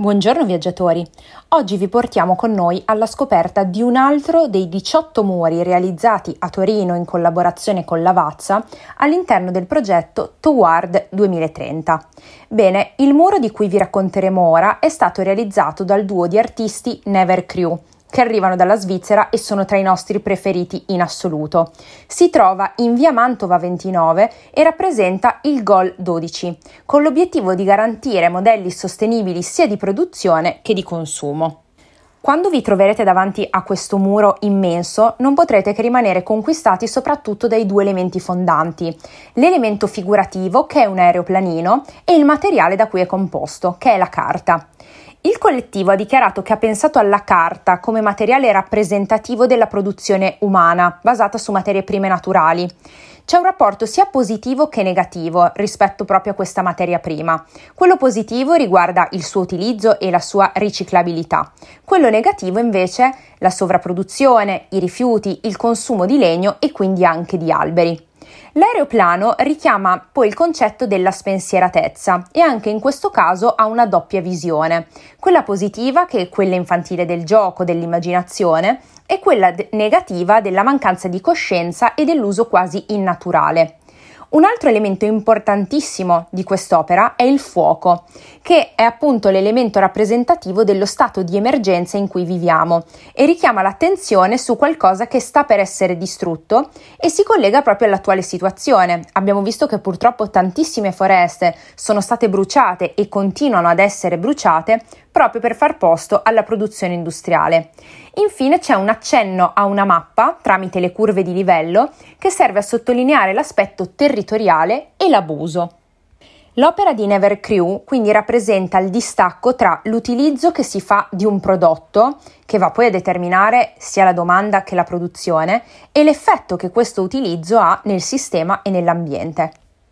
Buongiorno viaggiatori, oggi vi portiamo con noi alla scoperta di un altro dei 18 muri realizzati a Torino in collaborazione con Lavazza all'interno del progetto Toward 2030. Bene, il muro di cui vi racconteremo ora è stato realizzato dal duo di artisti Never Crew, che arrivano dalla Svizzera e sono tra i nostri preferiti in assoluto. Si trova in via Mantova 29 e rappresenta il Gol 12, con l'obiettivo di garantire modelli sostenibili sia di produzione che di consumo. Quando vi troverete davanti a questo muro immenso, non potrete che rimanere conquistati soprattutto dai due elementi fondanti, l'elemento figurativo, che è un aeroplanino, e il materiale da cui è composto, che è la carta. Il collettivo ha dichiarato che ha pensato alla carta come materiale rappresentativo della produzione umana, basata su materie prime naturali. C'è un rapporto sia positivo che negativo rispetto proprio a questa materia prima. Quello positivo riguarda il suo utilizzo e la sua riciclabilità. Quello negativo invece la sovrapproduzione, i rifiuti, il consumo di legno e quindi anche di alberi. L'aeroplano richiama poi il concetto della spensieratezza e anche in questo caso ha una doppia visione, quella positiva che è quella infantile del gioco, dell'immaginazione e quella de- negativa della mancanza di coscienza e dell'uso quasi innaturale. Un altro elemento importantissimo di quest'opera è il fuoco, che è appunto l'elemento rappresentativo dello stato di emergenza in cui viviamo e richiama l'attenzione su qualcosa che sta per essere distrutto e si collega proprio all'attuale situazione. Abbiamo visto che purtroppo tantissime foreste sono state bruciate e continuano ad essere bruciate proprio per far posto alla produzione industriale. Infine c'è un accenno a una mappa tramite le curve di livello che serve a sottolineare l'aspetto territoriale e l'abuso. L'opera di Never Crew quindi rappresenta il distacco tra l'utilizzo che si fa di un prodotto, che va poi a determinare sia la domanda che la produzione, e l'effetto che questo utilizzo ha nel sistema e nell'ambiente.